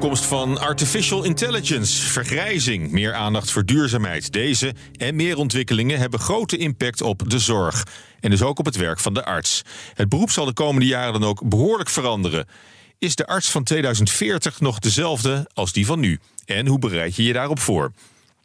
opkomst van artificial intelligence, vergrijzing, meer aandacht voor duurzaamheid. Deze en meer ontwikkelingen hebben grote impact op de zorg. En dus ook op het werk van de arts. Het beroep zal de komende jaren dan ook behoorlijk veranderen. Is de arts van 2040 nog dezelfde als die van nu? En hoe bereid je je daarop voor?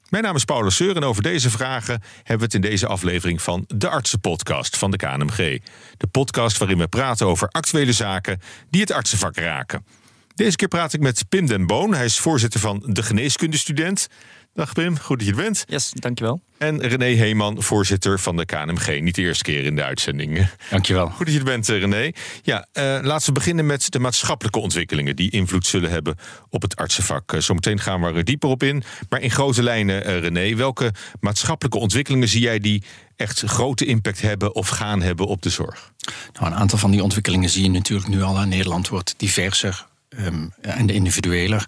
Mijn naam is Paulus Seur en over deze vragen hebben we het in deze aflevering van de Artsenpodcast van de KNMG. De podcast waarin we praten over actuele zaken die het artsenvak raken. Deze keer praat ik met Pim den Boon. Hij is voorzitter van de Geneeskundestudent. Dag Pim, goed dat je er bent. Yes, dankjewel. En René Heeman, voorzitter van de KNMG. Niet de eerste keer in de uitzending. Dankjewel. Goed dat je er bent, eh, René. Ja, uh, laten we beginnen met de maatschappelijke ontwikkelingen... die invloed zullen hebben op het artsenvak. Uh, zometeen gaan we er dieper op in. Maar in grote lijnen, uh, René, welke maatschappelijke ontwikkelingen zie jij... die echt grote impact hebben of gaan hebben op de zorg? Nou, een aantal van die ontwikkelingen zie je natuurlijk nu al. Nederland wordt diverser um, en individueler.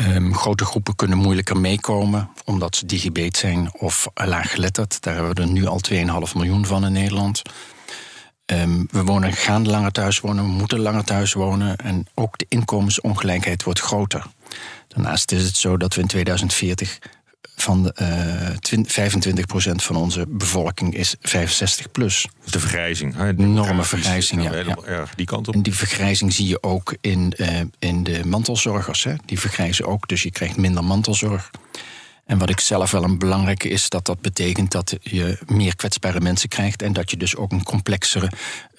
Um, grote groepen kunnen moeilijker meekomen omdat ze digibet zijn of laaggeletterd. Daar hebben we er nu al 2,5 miljoen van in Nederland. Um, we wonen, gaan langer thuis wonen, we moeten langer thuis wonen. En ook de inkomensongelijkheid wordt groter. Daarnaast is het zo dat we in 2040 van uh, 25% van onze bevolking is 65 plus. De vergrijzing. Hè? De Enorme vergrijzing, ja. Die kant op. En die vergrijzing zie je ook in, uh, in de mantelzorgers. Hè? Die vergrijzen ook, dus je krijgt minder mantelzorg. En wat ik zelf wel een belangrijke is, dat dat betekent dat je meer kwetsbare mensen krijgt en dat je dus ook een complexere,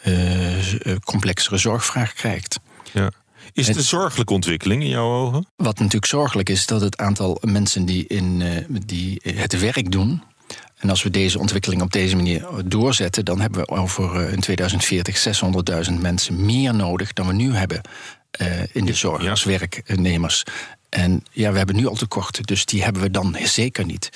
uh, complexere zorgvraag krijgt. Ja. Is het een zorgelijke ontwikkeling in jouw ogen? Wat natuurlijk zorgelijk is, dat het aantal mensen die, in, uh, die het werk doen. En als we deze ontwikkeling op deze manier doorzetten, dan hebben we over in 2040 600.000 mensen meer nodig dan we nu hebben uh, in de zorg ja. als werknemers. En ja, we hebben nu al tekorten, dus die hebben we dan zeker niet.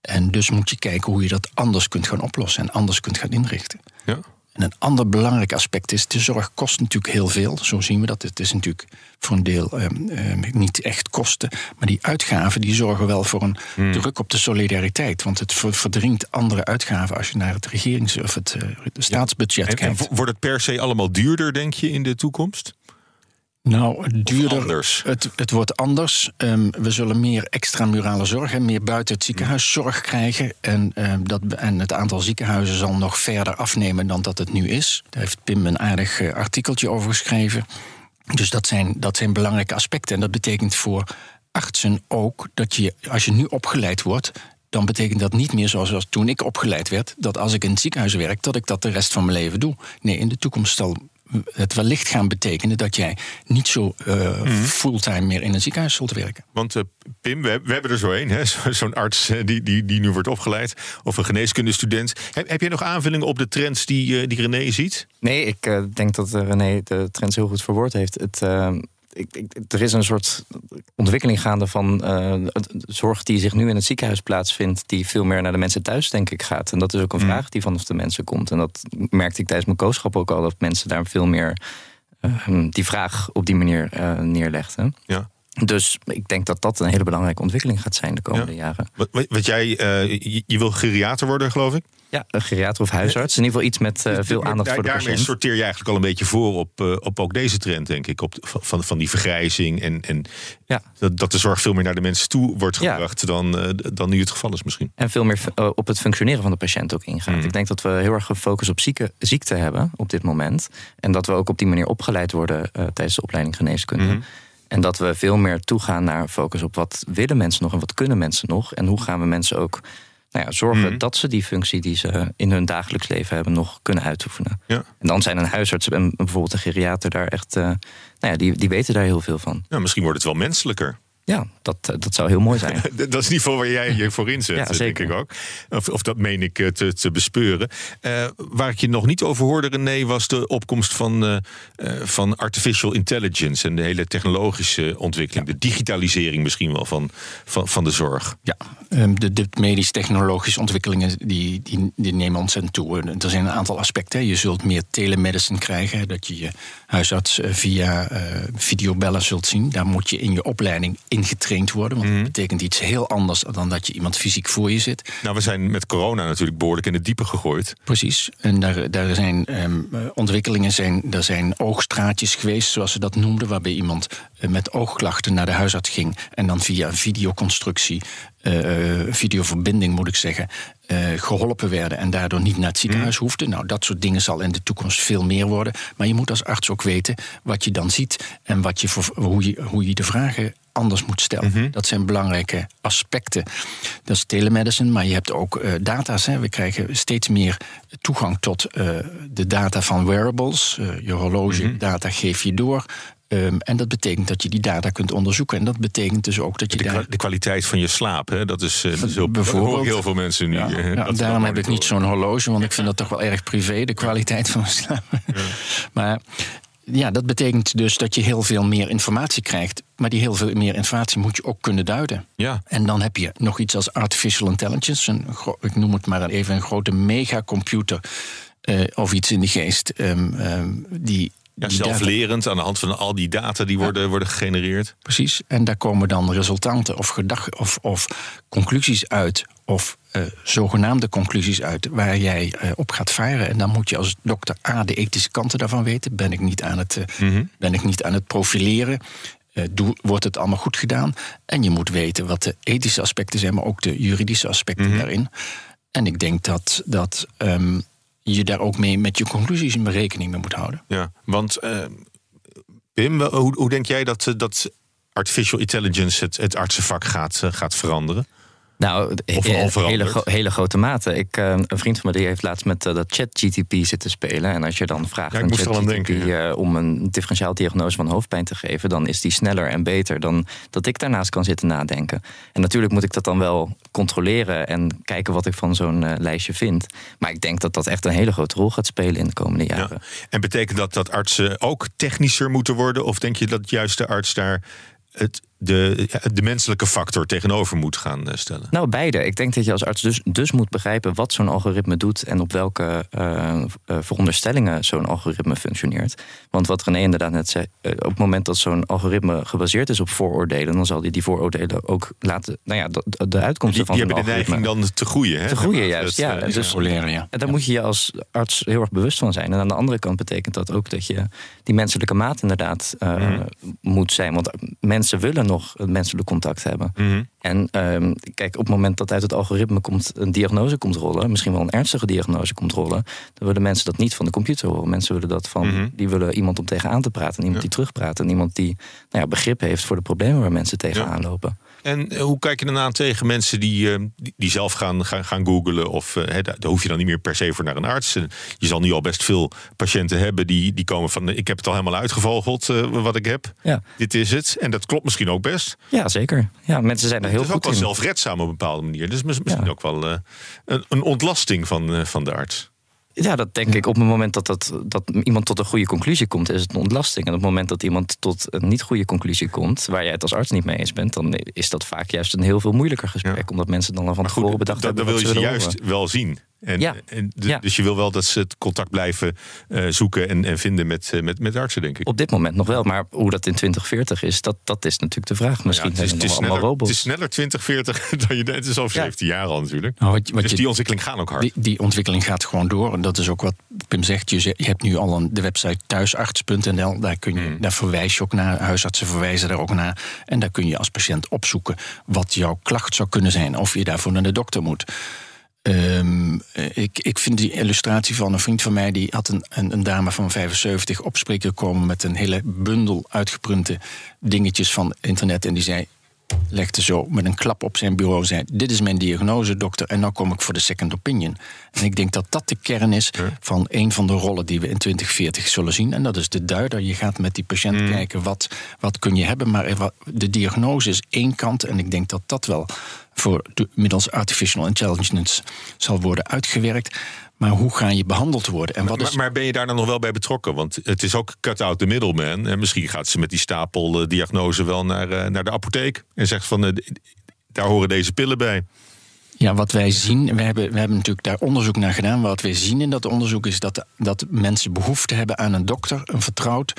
En dus moet je kijken hoe je dat anders kunt gaan oplossen en anders kunt gaan inrichten. Ja. En een ander belangrijk aspect is, de zorg kost natuurlijk heel veel. Zo zien we dat. Het is natuurlijk voor een deel um, um, niet echt kosten. Maar die uitgaven die zorgen wel voor een hmm. druk op de solidariteit. Want het verdringt andere uitgaven als je naar het regerings- of het uh, staatsbudget en, kijkt. En wordt het per se allemaal duurder, denk je, in de toekomst? Nou, duurder. Anders. Het, het wordt anders. Um, we zullen meer extramurale zorg en meer buiten het ziekenhuis zorg krijgen. En, um, dat, en het aantal ziekenhuizen zal nog verder afnemen dan dat het nu is. Daar heeft Pim een aardig uh, artikeltje over geschreven. Dus dat zijn, dat zijn belangrijke aspecten. En dat betekent voor artsen ook dat je, als je nu opgeleid wordt, dan betekent dat niet meer zoals toen ik opgeleid werd, dat als ik in het ziekenhuis werk, dat ik dat de rest van mijn leven doe. Nee, in de toekomst zal het wellicht gaan betekenen dat jij niet zo uh, mm. fulltime meer in een ziekenhuis zult werken. Want uh, Pim, we, we, hebben er zo een, zo'n arts die, die, die nu wordt opgeleid, of een geneeskundestudent. Heb, heb jij nog aanvullingen op de trends die, uh, die René ziet? Nee, ik uh, denk dat René de trends heel goed verwoord heeft. Het, ik, ik, er is een soort ontwikkeling gaande van uh, zorg die zich nu in het ziekenhuis plaatsvindt, die veel meer naar de mensen thuis, denk ik, gaat. En dat is ook een mm. vraag die vanaf de mensen komt. En dat merkte ik tijdens mijn kooschap ook al, dat mensen daar veel meer uh, die vraag op die manier uh, neerlegden. Ja. Dus ik denk dat dat een hele belangrijke ontwikkeling gaat zijn de komende ja. jaren. Wat, wat jij, je, je wil geriater worden, geloof ik? Ja, een geriater of huisarts. In ieder geval iets met uh, veel aandacht Daar, voor de daarmee patiënt. sorteer je eigenlijk al een beetje voor op, uh, op ook deze trend, denk ik. Op, van, van die vergrijzing en, en ja. dat, dat de zorg veel meer naar de mensen toe wordt gebracht ja. dan, uh, dan nu het geval is misschien. En veel meer op het functioneren van de patiënt ook ingaat. Mm. Ik denk dat we heel erg gefocust op zieke, ziekte hebben op dit moment. En dat we ook op die manier opgeleid worden tijdens de opleiding geneeskunde. Mm. En dat we veel meer toegaan naar focus op wat willen mensen nog en wat kunnen mensen nog. En hoe gaan we mensen ook nou ja, zorgen mm. dat ze die functie die ze in hun dagelijks leven hebben nog kunnen uitoefenen. Ja. En dan zijn een huisarts en bijvoorbeeld een geriater daar echt, uh, nou ja, die, die weten daar heel veel van. Ja, misschien wordt het wel menselijker. Ja, dat, dat zou heel mooi zijn. dat is niet voor waar jij je voor inzet, ja, denk ik ook. Of, of dat meen ik te, te bespeuren. Uh, waar ik je nog niet over hoorde, René, was de opkomst van, uh, van artificial intelligence en de hele technologische ontwikkeling, ja. de digitalisering misschien wel van, van, van de zorg. Ja, um, de, de medisch-technologische ontwikkelingen die, die, die nemen ontzettend toe. Er zijn een aantal aspecten. Je zult meer telemedicine krijgen, dat je je huisarts via videobellen zult zien. Daar moet je in je opleiding ingetraind worden. Want dat betekent iets heel anders dan dat je iemand fysiek voor je zit. Nou, we zijn met corona natuurlijk behoorlijk in het diepe gegooid. Precies. En daar, daar zijn ehm, eh, ontwikkelingen, zijn, er zijn oogstraatjes geweest, zoals ze dat noemden, waarbij iemand eh, met oogklachten naar de huisarts ging en dan via een videoconstructie, eh, videoverbinding moet ik zeggen, eh, geholpen werden en daardoor niet naar het ziekenhuis hoefden. Nou, dat soort dingen zal in de toekomst veel meer worden. Maar je moet als arts ook weten wat je dan ziet en wat je voor, hoe, je, hoe je de vragen anders moet stellen. Dat zijn belangrijke aspecten. Dat is telemedicine, maar je hebt ook eh, data's. Hè. We krijgen steeds meer toegang tot eh, de data van wearables. Eh, je horloge-data geef je door. Ehm, en dat betekent dat je die data kunt onderzoeken. En dat betekent dus ook dat je De, daar... kwa- de kwaliteit van je slaap, hè? dat is, Bijvoorbeeld. heel veel mensen nu. Ja, daarom heb ik niet zo'n horloge, want ik vind dat toch wel erg privé, de kwaliteit van mijn slaap. Maar ja, dat betekent dus dat je heel veel meer informatie krijgt. Maar die heel veel meer informatie moet je ook kunnen duiden. Ja, En dan heb je nog iets als artificial intelligence. Een, ik noem het maar even een grote megacomputer. eh of iets in de geest. ehm, ehm, die, ja zelflerend aan de hand van al die data die worden, worden gegenereerd. Precies. En daar komen dan resultanten of, gedag of, of conclusies uit. Of eh, zogenaamde conclusies uit waar jij eh, op gaat varen. En dan moet je als dokter A de ethische kanten daarvan weten. Ben ik niet aan het, eh, ben ik niet aan het profileren? Doe, wordt het allemaal goed gedaan? En je moet weten wat de ethische aspecten zijn, maar ook de juridische aspecten daarin. En ik denk dat, dat ehm, je daar ook mee met je conclusies in rekening mee moet houden. Ja, want Pim, hoe, hoe denk jij dat, dat artificial intelligence het, het artsenvak gaat, gaat veranderen? Nou, Of hele, gro- hele grote mate. Ik, eh, een vriend van me die heeft laatst met eh, dat ChatGTP zitten spelen. En als je dan vraagt Ja, aan eh, om een differentiaaldiagnose van hoofdpijn te geven, dan is die sneller en beter dan dat ik daarnaast kan zitten nadenken. En natuurlijk moet ik dat dan wel controleren en kijken wat ik van zo'n lijstje vind. Maar ik denk dat dat echt een hele grote rol gaat spelen in de komende jaren. Ja. En betekent dat dat artsen ook technischer moeten worden? Of denk je dat juist de arts daar het, de, ja, de menselijke factor tegenover moet gaan eh, stellen? Nou, beide. Ik denk dat je als arts dus, dus moet begrijpen wat zo'n algoritme doet en op welke eh, eh, veronderstellingen zo'n algoritme functioneert. Want wat René inderdaad net zei, op het moment dat zo'n algoritme gebaseerd is op vooroordelen, dan zal die die vooroordelen ook laten, nou ja, de, de uitkomsten Die, die van hebben zo'n de algoritme. neiging dan te groeien. Hè? Te groeien, juist, ja. is- Dus- Controleren, ja. En daar moet je je als arts heel erg bewust van zijn. En aan de andere kant betekent dat ook dat je die menselijke maat inderdaad eh, Mhm. moet zijn. Want mensen willen nog het menselijk contact hebben. Mhm. En ehm, kijk, op het moment dat uit het algoritme komt een diagnose komt rollen, misschien wel een ernstige diagnose komt rollen, dan willen mensen dat niet van de computer horen. Mensen willen dat van, Mhm. die willen iemand om tegenaan te praten, en iemand Ja. die terugpraat en iemand die nou ja, begrip heeft voor de problemen waar mensen tegenaan lopen. En eh, hoe kijk je dan aan tegen mensen die, eh, die, die zelf gaan, gaan, gaan googlen? Of eh, daar hoef je dan niet meer per se voor naar een arts. En Je zal nu al best veel patiënten hebben die, die komen van... ik heb het al helemaal uitgevogeld wat ik heb. Ja, Dit is het. En dat klopt misschien ook best. ja zeker. Ja, mensen zijn er heel het is ook goed wel in. zelfredzaam op een bepaalde manier. Dus mis- misschien Ja. ook wel een, een ontlasting van, van de arts. Ja, dat denk ik. Op het moment dat, dat, dat iemand tot een goede conclusie komt, is het een ontlasting. En op het moment dat iemand tot een niet goede conclusie komt, waar jij het als arts niet mee eens bent, dan is dat vaak juist een heel veel moeilijker gesprek. Ja. Omdat mensen dan al van tevoren bedacht dat, hebben. dan wil je juist wel zien. En, Ja. en de- Ja. Dus je wil wel dat ze het contact blijven eh, zoeken en, en vinden met, eh, met, met artsen, denk ik. Op dit moment nog wel, maar hoe dat in 2040 is, dat, dat is natuurlijk de vraag. Misschien Ja, het, is, zijn het, is allemaal sneller, het robots. is sneller 2040 dan je Het is al 17 jaar al natuurlijk. Nou, wat, wat dus je- die ontwikkeling gaat ook hard. Die, die ontwikkeling gaat gewoon door. En dat is ook wat Pim zegt. Je, je hebt nu al een, de website thuisarts.nl. Daar, kun je, Hmm. daar verwijs je ook naar. Huisartsen verwijzen daar ook naar. En daar kun je als patiënt opzoeken wat jouw klacht zou kunnen zijn. Of je daarvoor naar de dokter moet. Ehm, eh, ik, ik vind die illustratie van een vriend van mij... die had een, een, een dame van 75 opspreken komen... met een hele bundel uitgeprinte dingetjes van internet. En die zei, legde zo met een klap op zijn bureau... zei, dit is mijn diagnose, dokter, en nou kom ik voor de second opinion. En ik denk dat dat de kern is van een van de rollen... die we in 2040 zullen zien. En dat is de duider. Je gaat met die patiënt kijken, wat, wat kun je hebben? Maar de diagnose is één kant. En ik denk dat dat wel voor de, middels artificial intelligence zal worden uitgewerkt. Maar hoe ga je behandeld worden? En wat is Maar, maar ben je daar dan nog wel bij betrokken? Want het is ook cut out the middleman. En misschien gaat ze met die stapel eh, diagnose wel naar, eh, naar de apotheek. En zegt van, eh, daar horen deze pillen bij. Ja, wat wij zien, we hebben, we hebben natuurlijk daar onderzoek naar gedaan. Wat wij zien in dat onderzoek is dat, dat mensen behoefte hebben aan een dokter, een vertrouwd,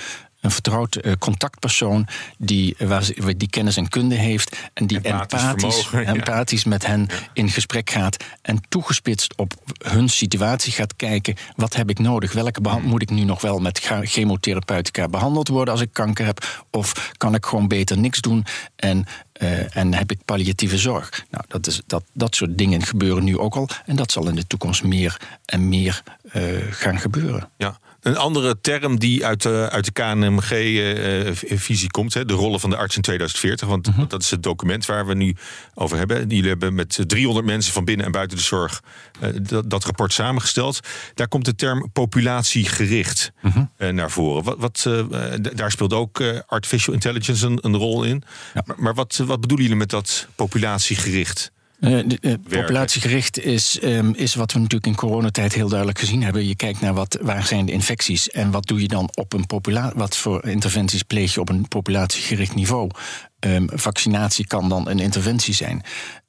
een vertrouwd eh, contactpersoon die, waar ze- die kennis en kunde heeft en die Empathisch empathisch, vermogen, ja. empathisch met hen in gesprek gaat en toegespitst op hun situatie gaat kijken: wat heb ik nodig? Welke behand- Hmm. moet ik nu nog wel met chemotherapeutica behandeld worden als ik kanker heb? Of kan ik gewoon beter niks doen en, eh, en heb ik palliatieve zorg? Nou, dat, is, dat, dat soort dingen gebeuren nu ook al en dat zal in de toekomst meer en meer eh, gaan gebeuren. Ja. Een andere term die uit de, uit de KNMG-visie komt, hè, de rollen van de arts in 2040. Want Mhm. dat is het document waar we nu over hebben. Jullie hebben met 300 mensen van binnen en buiten de zorg eh, dat, dat rapport samengesteld. Daar komt de term populatiegericht Mhm. eh, naar voren. Wat, wat, eh, eh, daar speelt ook eh, artificial intelligence een, een rol in. Ja. Maar, maar wat, wat bedoelen jullie met dat populatiegericht? Eh, de, eh, populatiegericht is, ehm, is wat we natuurlijk in coronatijd heel duidelijk gezien hebben. Je kijkt naar wat, waar zijn de infecties en wat doe je dan op een populatie, wat voor interventies pleeg je op een populatiegericht niveau. Ehm, vaccinatie kan dan een interventie zijn.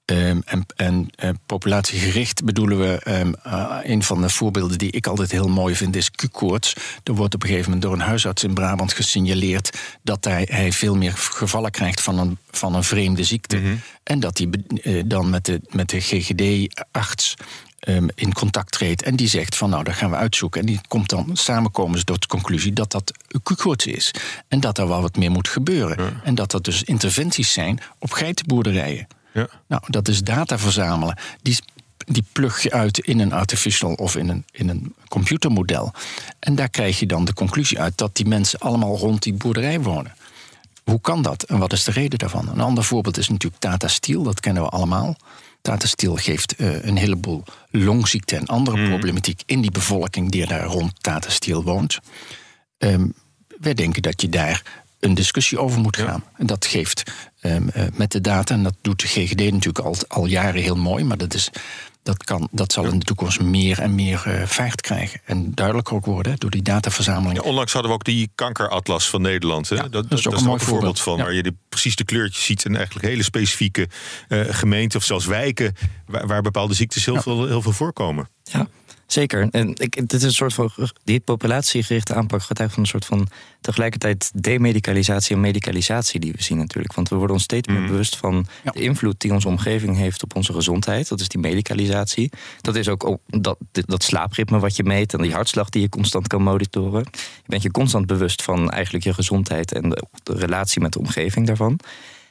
Ehm, en en eh, populatiegericht bedoelen we, ehm, eh, een van de voorbeelden die ik altijd heel mooi vind, is Q-koorts. Er wordt op een gegeven moment door een huisarts in Brabant gesignaleerd dat hij, hij veel meer gevallen krijgt van een, van een vreemde ziekte. En dat hij eh, dan met de, met de GGD-arts ehm, in contact treedt. En die zegt van nou, dat gaan we uitzoeken. En die komt dan samenkomen tot de conclusie dat dat Q-koorts is. En dat er wel wat meer moet gebeuren. En dat dat dus interventies zijn op geitenboerderijen. Ja. Nou, dat is data verzamelen. Die, die plug je uit in een artificial of in een, in een computermodel. En daar krijg je dan de conclusie uit dat die mensen allemaal rond die boerderij wonen. Hoe kan dat en wat is de reden daarvan? Een ander voorbeeld is natuurlijk Tata Steel, dat kennen we allemaal. Tata Steel geeft eh, een heleboel longziekte en andere problematiek in die bevolking die daar rond Tata Steel woont. Ehm, wij denken dat je daar een discussie over moet gaan. En dat geeft ehm, eh, met de data, en dat doet de GGD natuurlijk al, al jaren heel mooi, maar dat, is, dat, kan, dat zal in de toekomst meer en meer eh, vaart krijgen. En duidelijker ook worden hè, door die dataverzameling. Ja, onlangs hadden we ook die kankeratlas van Nederland. Hè? Ja, dat, dat is ook een mooi voorbeeld. van. Ja. Waar je de, precies de kleurtjes ziet en eigenlijk hele specifieke eh, gemeenten of zelfs wijken waar, waar bepaalde ziektes heel, veel, heel veel voorkomen. Ja, zeker. En ik, dit is een soort van. Die populatiegerichte aanpak getuigt van een soort van. tegelijkertijd demedicalisatie en medicalisatie die we zien natuurlijk. Want we worden ons steeds meer bewust van Ja. de invloed die onze omgeving heeft op onze gezondheid. Dat is die medicalisatie. Dat is ook op dat, dat slaapritme wat je meet en die hartslag die je constant kan monitoren. Je bent je constant bewust van eigenlijk je gezondheid en de, de relatie met de omgeving daarvan.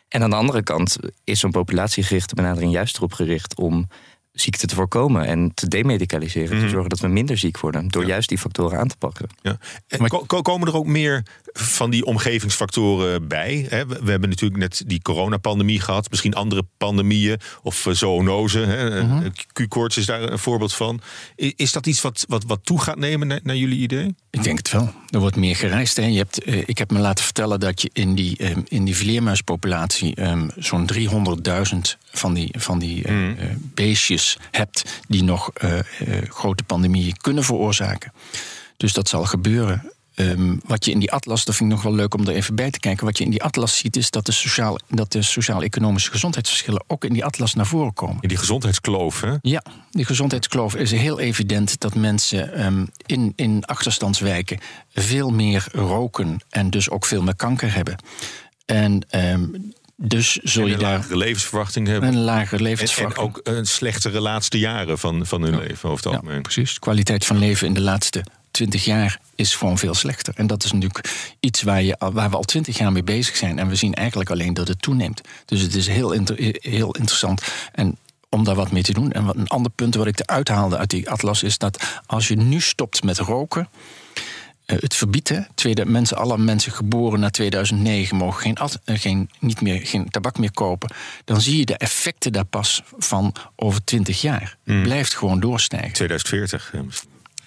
En aan de andere kant is zo'n populatiegerichte benadering juist erop gericht om ziekte te voorkomen en te demedicaliseren. Te zorgen dat we minder ziek worden. Door juist die factoren aan te pakken. Ja. En ko- komen er ook meer van die omgevingsfactoren bij? Hè? We, we hebben natuurlijk net die coronapandemie gehad. Misschien andere pandemieën of eh, zoonose. hè? Mhm. Eh, Q-koorts is daar een voorbeeld van. Is dat iets wat, wat, wat toe gaat nemen naar, naar jullie idee? Ik denk het wel. Er wordt meer gereisd. Hè. Je hebt, eh, ik heb me laten vertellen dat je in die, eh, in die vleermuispopulatie ehm, zo'n 300.000 van die, van die eh, eh, beestjes hebt die nog eh, eh, grote pandemieën kunnen veroorzaken. Dus dat zal gebeuren. Ehm, wat je in die atlas, dat vind ik nog wel leuk om er even bij te kijken. Wat je in die atlas ziet, is dat de, sociaal, dat de sociaal-economische gezondheidsverschillen ook in die atlas naar voren komen. In die gezondheidskloof. Hè? Ja, die gezondheidskloof is heel evident dat mensen ehm, in, in achterstandswijken veel meer roken en dus ook veel meer kanker hebben. En ehm, dus zul En je een daar lagere levensverwachting hebben. een lagere En, en levensverwachting. ook een slechtere laatste jaren van, van hun leven over het Ja, algemeen. precies. De kwaliteit van leven in de laatste twintig jaar is gewoon veel slechter. En dat is natuurlijk iets waar, je, waar we al twintig jaar mee bezig zijn. En we zien eigenlijk alleen dat het toeneemt. Dus het is heel, inter- heel interessant. En om daar wat mee te doen. En wat een ander punt wat ik eruit haalde uit die atlas is dat als je nu stopt met roken. Eh, het verbiedt, hè, tweede, mensen, alle mensen geboren na 2009 mogen geen, eh, geen, niet meer, geen tabak meer kopen. Dan zie je de effecten daar pas van over 20 jaar. Het blijft gewoon doorstijgen. 2040.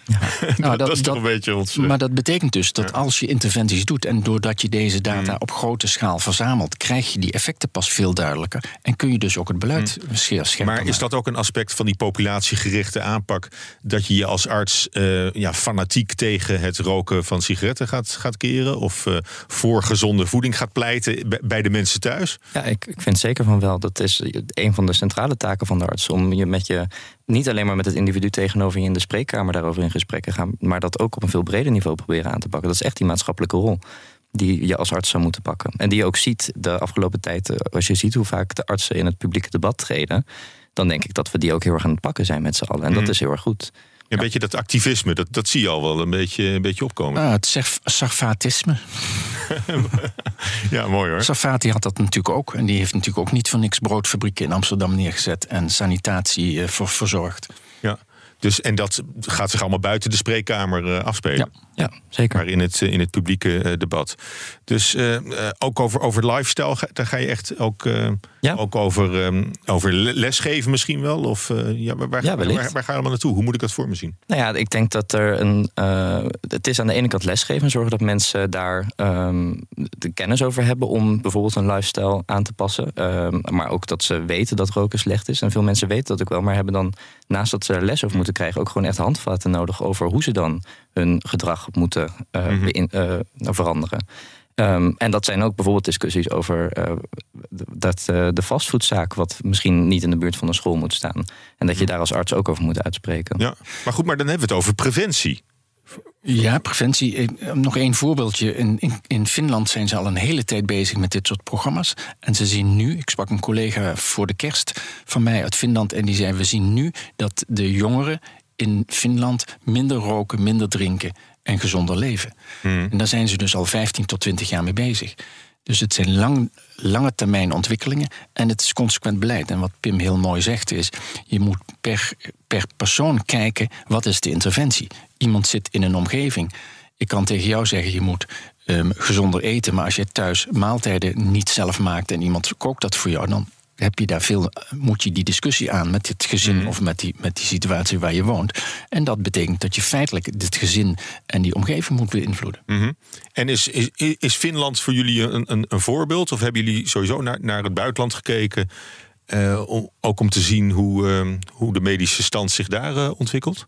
Ja. Nou, dat, is toch een beetje ons... eh, Maar dat betekent dus dat als je interventies doet en doordat je deze data op grote schaal verzamelt, krijg je die effecten pas veel duidelijker. En kun je dus ook het beleid zeer scherp Maar is dat ook een aspect van die populatiegerichte aanpak? Dat je je als arts eh, ja, fanatiek tegen het roken van sigaretten gaat, gaat keren? Of eh, voor gezonde voeding gaat pleiten bij- bij de mensen thuis? Ja, ik, ik vind zeker van wel. Dat is een van de centrale taken van de arts. Om je met je niet alleen maar met het individu tegenover je in de spreekkamer daarover in gesprek te gaan. Maar dat ook op een veel breder niveau proberen aan te pakken. Dat is echt die maatschappelijke rol. die je als arts zou moeten pakken. En die je ook ziet de afgelopen tijd, eh, als je ziet hoe vaak de artsen in het publieke debat treden, dan denk ik dat we die ook heel erg aan het pakken zijn met z'n allen. En dat Mhm. is heel erg goed. Een beetje dat activisme, dat, dat zie je al wel een beetje, een beetje opkomen. Ah, het sarf- sarfatisme. Ja, mooi hoor. Sarfati had dat natuurlijk ook. En die heeft natuurlijk ook niet voor niks broodfabrieken in Amsterdam neergezet en sanitatie eh, voor verzorgd. Ja. Dus, en dat gaat zich allemaal buiten de spreekkamer eh, afspelen. Ja. Ja, zeker. Maar in het, eh, in het publieke eh, debat. Dus eh, ook over, over lifestyle, daar ga je echt ook, Ja. ook over, ehm, over le- lesgeven misschien wel? Of ja, waar, waar, Ja, wellicht. waar, waar ga je allemaal naartoe? Hoe moet ik dat voor me zien? Nou ja, ik denk dat er een. het is aan de ene kant lesgeven, zorgen dat mensen daar ehm, de kennis over hebben om bijvoorbeeld een lifestyle aan te passen. Ehm, maar ook dat ze weten dat roken slecht is. En veel mensen weten dat ook wel, maar hebben dan naast dat ze er les over moeten krijgen, ook gewoon echt handvatten nodig over hoe ze dan hun gedrag moeten eh, Mhm. beïn- eh, veranderen. Ehm, en dat zijn ook bijvoorbeeld discussies over eh, dat eh, de fastfoodzaak, wat misschien niet in de buurt van een school moet staan. En dat je daar als arts ook over moet uitspreken. Ja. Maar goed, maar dan hebben we het over preventie. Ja, preventie. Nog één voorbeeldje. In, in, in Finland zijn ze al een hele tijd bezig met dit soort programma's. En ze zien nu, ik sprak een collega voor de kerst van mij uit Finland. En die zei: We zien nu dat de jongeren in Finland minder roken, minder drinken en gezonder leven. En daar zijn ze dus al 15 tot 20 jaar mee bezig. Dus het zijn lang, lange termijn ontwikkelingen en het is consequent beleid. En wat Pim heel mooi zegt is, je moet per, per persoon kijken wat is de interventie. Iemand zit in een omgeving. Ik kan tegen jou zeggen, je moet ehm, gezonder eten. Maar als je thuis maaltijden niet zelf maakt en iemand kookt dat voor jou, dan heb je daar veel, moet je die discussie aan met het gezin of met die, met die situatie waar je woont. En dat betekent dat je feitelijk dit gezin en die omgeving moet beïnvloeden. Mhm. En is, is, is Finland voor jullie een, een, een voorbeeld? Of hebben jullie sowieso naar, naar het buitenland gekeken? eh, om, ook om te zien hoe, ehm, hoe de medische stand zich daar eh, ontwikkelt?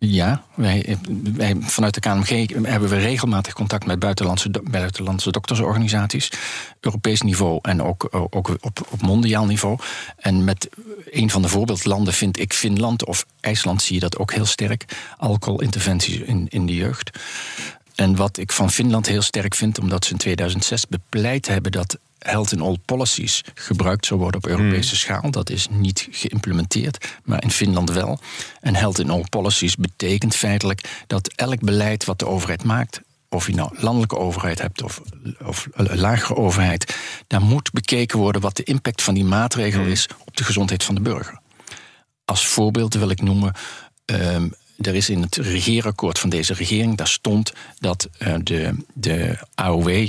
Ja, wij, wij, vanuit de KMG hebben we regelmatig contact met buitenlandse, buitenlandse doktersorganisaties. Europees niveau en ook, ook op, op mondiaal niveau. En met een van de voorbeeldlanden vind ik Finland of IJsland zie je dat ook heel sterk. Alcoholinterventies in, in de jeugd. En wat ik van Finland heel sterk vind, omdat ze in 2006 bepleit hebben dat health in all policies gebruikt zou worden op Europese schaal. Dat is niet geïmplementeerd, maar in Finland wel. En health in all policies betekent feitelijk dat elk beleid wat de overheid maakt, of je nou landelijke overheid hebt of, of een lagere overheid, daar moet bekeken worden wat de impact van die maatregel is op de gezondheid van de burger. Als voorbeeld wil ik noemen. ehm, er is in het regeerakkoord van deze regering, daar stond dat eh, de, de AOW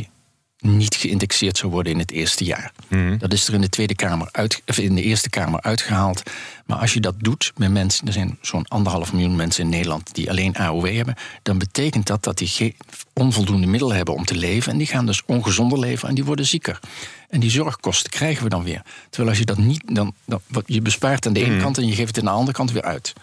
niet geïndexeerd zou worden in het eerste jaar. Dat is er in de, tweede kamer uit, of in de Eerste Kamer uitgehaald. Maar als je dat doet met mensen, er zijn zo'n anderhalf miljoen mensen in Nederland die alleen AOW hebben, dan betekent dat dat die geen onvoldoende middelen hebben om te leven. En die gaan dus ongezonder leven en die worden zieker. En die zorgkosten krijgen we dan weer. Terwijl als je dat niet, dan, dan wat je bespaart aan de ene kant en je geeft het aan de andere kant weer uit.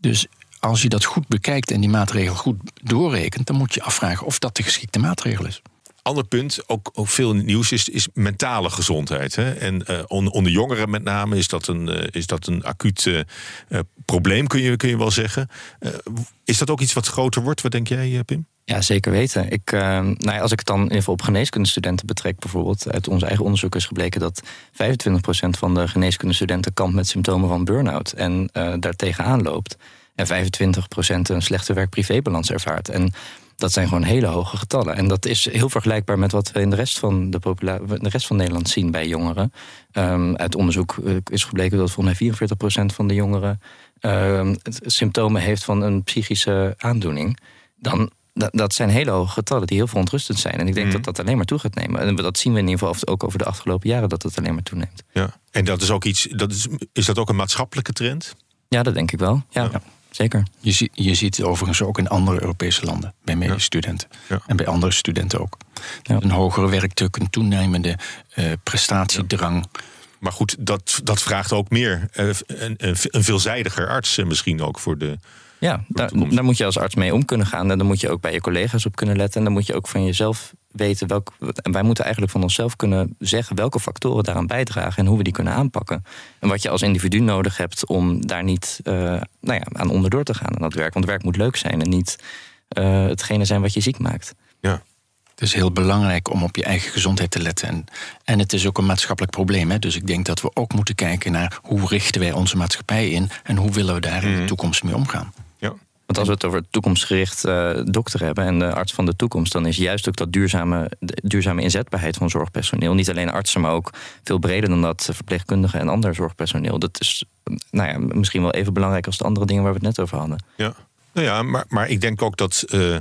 Dus als je dat goed bekijkt en die maatregel goed doorrekent, dan moet je afvragen of dat de geschikte maatregel is. Ander punt, ook, ook veel in het nieuws, is, is mentale gezondheid. Hè? En eh, onder, onder jongeren met name is dat een, eh, is dat een acuut eh, probleem, kun je, kun je wel zeggen. Eh, is dat ook iets wat groter wordt? Wat denk jij, Pim? Ja, zeker weten. Ik, nou ja, als ik het dan geval op geneeskundestudenten betrek, bijvoorbeeld, uit ons eigen onderzoek is gebleken dat 25% van de geneeskundestudenten kampt met symptomen van burn-out en eh daar tegenaan loopt. En 25% een slechte werk-privébalans ervaart. En dat zijn gewoon hele hoge getallen. En dat is heel vergelijkbaar met wat we in de rest van, de, de rest van Nederland zien bij jongeren. Ehm, uit onderzoek eh, is gebleken dat volgens mij 44% van de jongeren het- symptomen heeft van een psychische aandoening. Dan, dat, dat zijn hele hoge getallen die heel verontrustend zijn. En ik denk Mhm. dat dat alleen maar toe gaat nemen. En dat zien we in ieder geval ook over de afgelopen jaren dat het alleen maar toeneemt. Ja. En dat is ook iets, dat is, is dat ook een maatschappelijke trend? Ja, dat denk ik wel. Ja, Ja. Zeker. Je, zie- je ziet het overigens ook in andere Europese landen, bij medische studenten. Ja. En bij andere studenten ook. Ja. Een hogere werkdruk, een toenemende eh, prestatiedrang. Maar goed, dat, dat vraagt ook meer. eh, een, een, een veelzijdiger arts eh, misschien ook voor de. Ja, daar, daar moet je als arts mee om kunnen gaan. En dan moet je ook bij je collega's op kunnen letten. En dan moet je ook van jezelf weten welk. En wij moeten eigenlijk van onszelf kunnen zeggen welke factoren daaraan bijdragen en hoe we die kunnen aanpakken. En wat je als individu nodig hebt om daar niet eh, nou ja, aan onderdoor te gaan aan dat werk. Want werk moet leuk zijn en niet eh, hetgene zijn wat je ziek maakt. Ja. Het is heel belangrijk om op je eigen gezondheid te letten. En, en het is ook een maatschappelijk probleem. Hè? Dus ik denk dat we ook moeten kijken naar hoe richten wij onze maatschappij in en hoe willen we daar in de Mhm. toekomst mee omgaan. Want als we het over toekomstgericht eh, dokter hebben en de arts van de toekomst, dan is juist ook dat duurzame, duurzame inzetbaarheid van zorgpersoneel, niet alleen artsen, maar ook veel breder dan dat, verpleegkundigen en ander zorgpersoneel. Dat is nou ja, misschien wel even belangrijk als de andere dingen waar we het net over hadden. Ja, nou ja maar, maar ik denk ook dat, eh,